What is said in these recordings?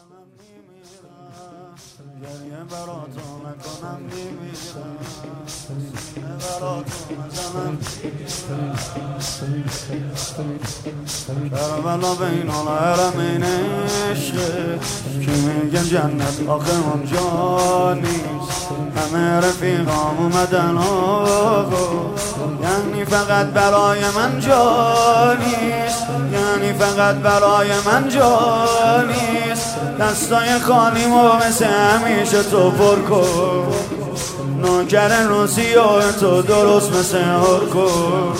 نزنم میمیرم گریه تو نکنم میمیرم سینه برا تو نزنم کربلا بین الحرمین عشقه که میگن جنت آخه اونجا نیست همه رفیقام اومدن آقا یعنی فقط برای من جا نیست یعنی فقط برای من جا نیست دستای خانیمو مثل همیشه تو پر کن. نوکر روسی و تو درست مثل هر کن.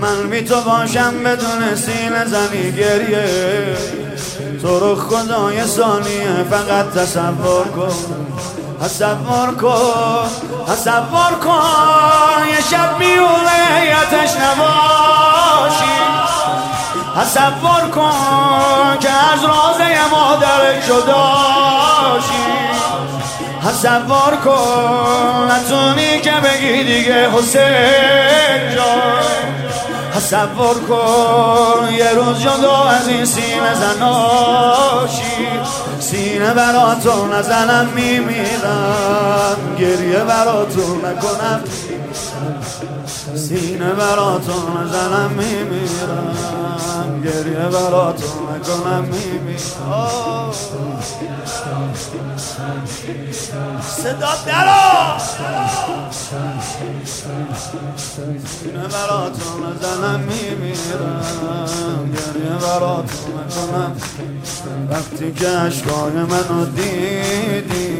من بی تو باشم بدون سینه زنی گریه. تو رو خدای ثانیه فقط تصور کن. تصور کن تصور کن یه شب میونه یتش نباشی. تصور کن که از رازه مادر جداشی تصور کن نتونی که بگی دیگه حسین جان. تصور کن یه روز جدا از این سینه زناشی. سینه برا تو نزنم میمیرم. گریه برا تو نکنم. سینه برا تو نزنم میمیرم. گریه برا تو نکنم میمیرم. صدا درا سینه برا تو نزنم میمیرم گریه برا تو نکنم وقتی که عشقای منو دیدی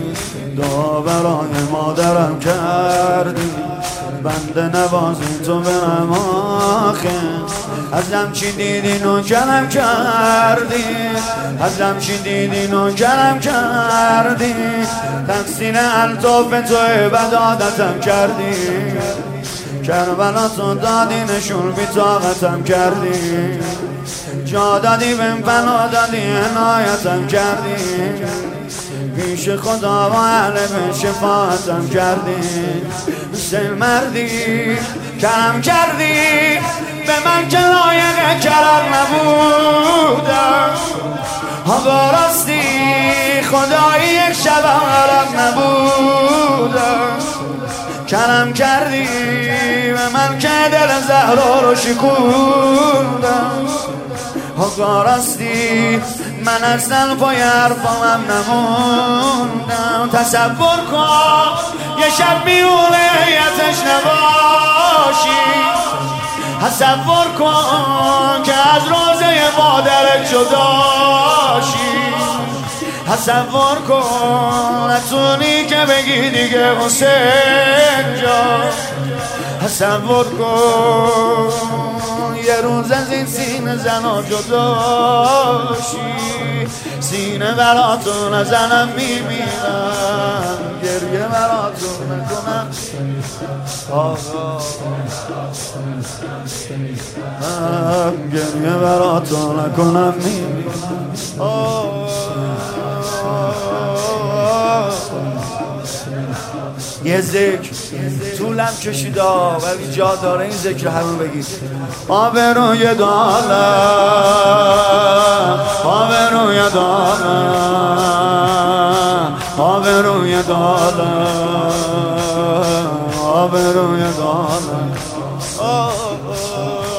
دعا برای مادرم کردی. بنده نوازی تو برم آخه. ازم چی دیدی نوکرم کردی. ازم چی دیدی نوکرم کردی. تقصیر الطاف تو عبادتم کردی. کربلا دادی نشون بی طاقتم کردی جا دادی بهم فنا دادی عنایتم کردی پیش خدا و اهل به شفاعتم کردی. مثل مردی کرم کردی. به من که لایق کرم نبودم ها راستی خدایی یک شبم عرب نبودم کرم کردی. من که دل زهرا رو شکوندم. ها راستی من از دل پای حرفامم نموندم. تصور کن یه شب میونه یتش نباشی. تصور کن که از روزه مادرت جداشی. تصور کن نتونی که بگی دیگه حسین جان. تصور کن. یه روز از این سینه زنا جدا شی سینه براتون نزنم می‌بینم. گریه براتون نکنم آقا من گریه براتون نکنم می‌بینم آقا یه ذکر طولم کشیدا ولی جا داره این ذکر همون بگید آبروی دارم آبروی دارم آبروی دارم آبروی دارم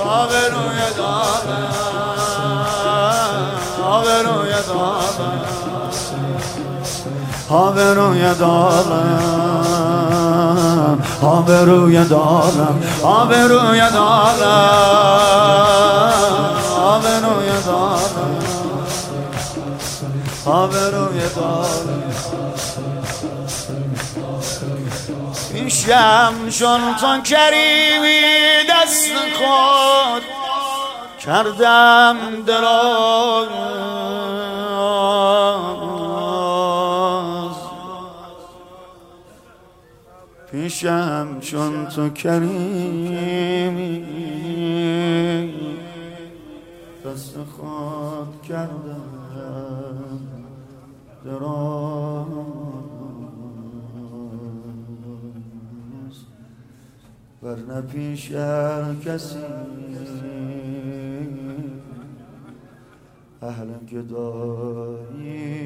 آبروی دارم آبروی دارم آبروی دارم آبروی دارم آبروی دارم آبروی دارم آبروی دارم چون تو کریمی دست خود کردم دراز پیشم چون تو کریمی. دست خود کردم دراز. ورنه پیش هر کسی. اهل گدایی.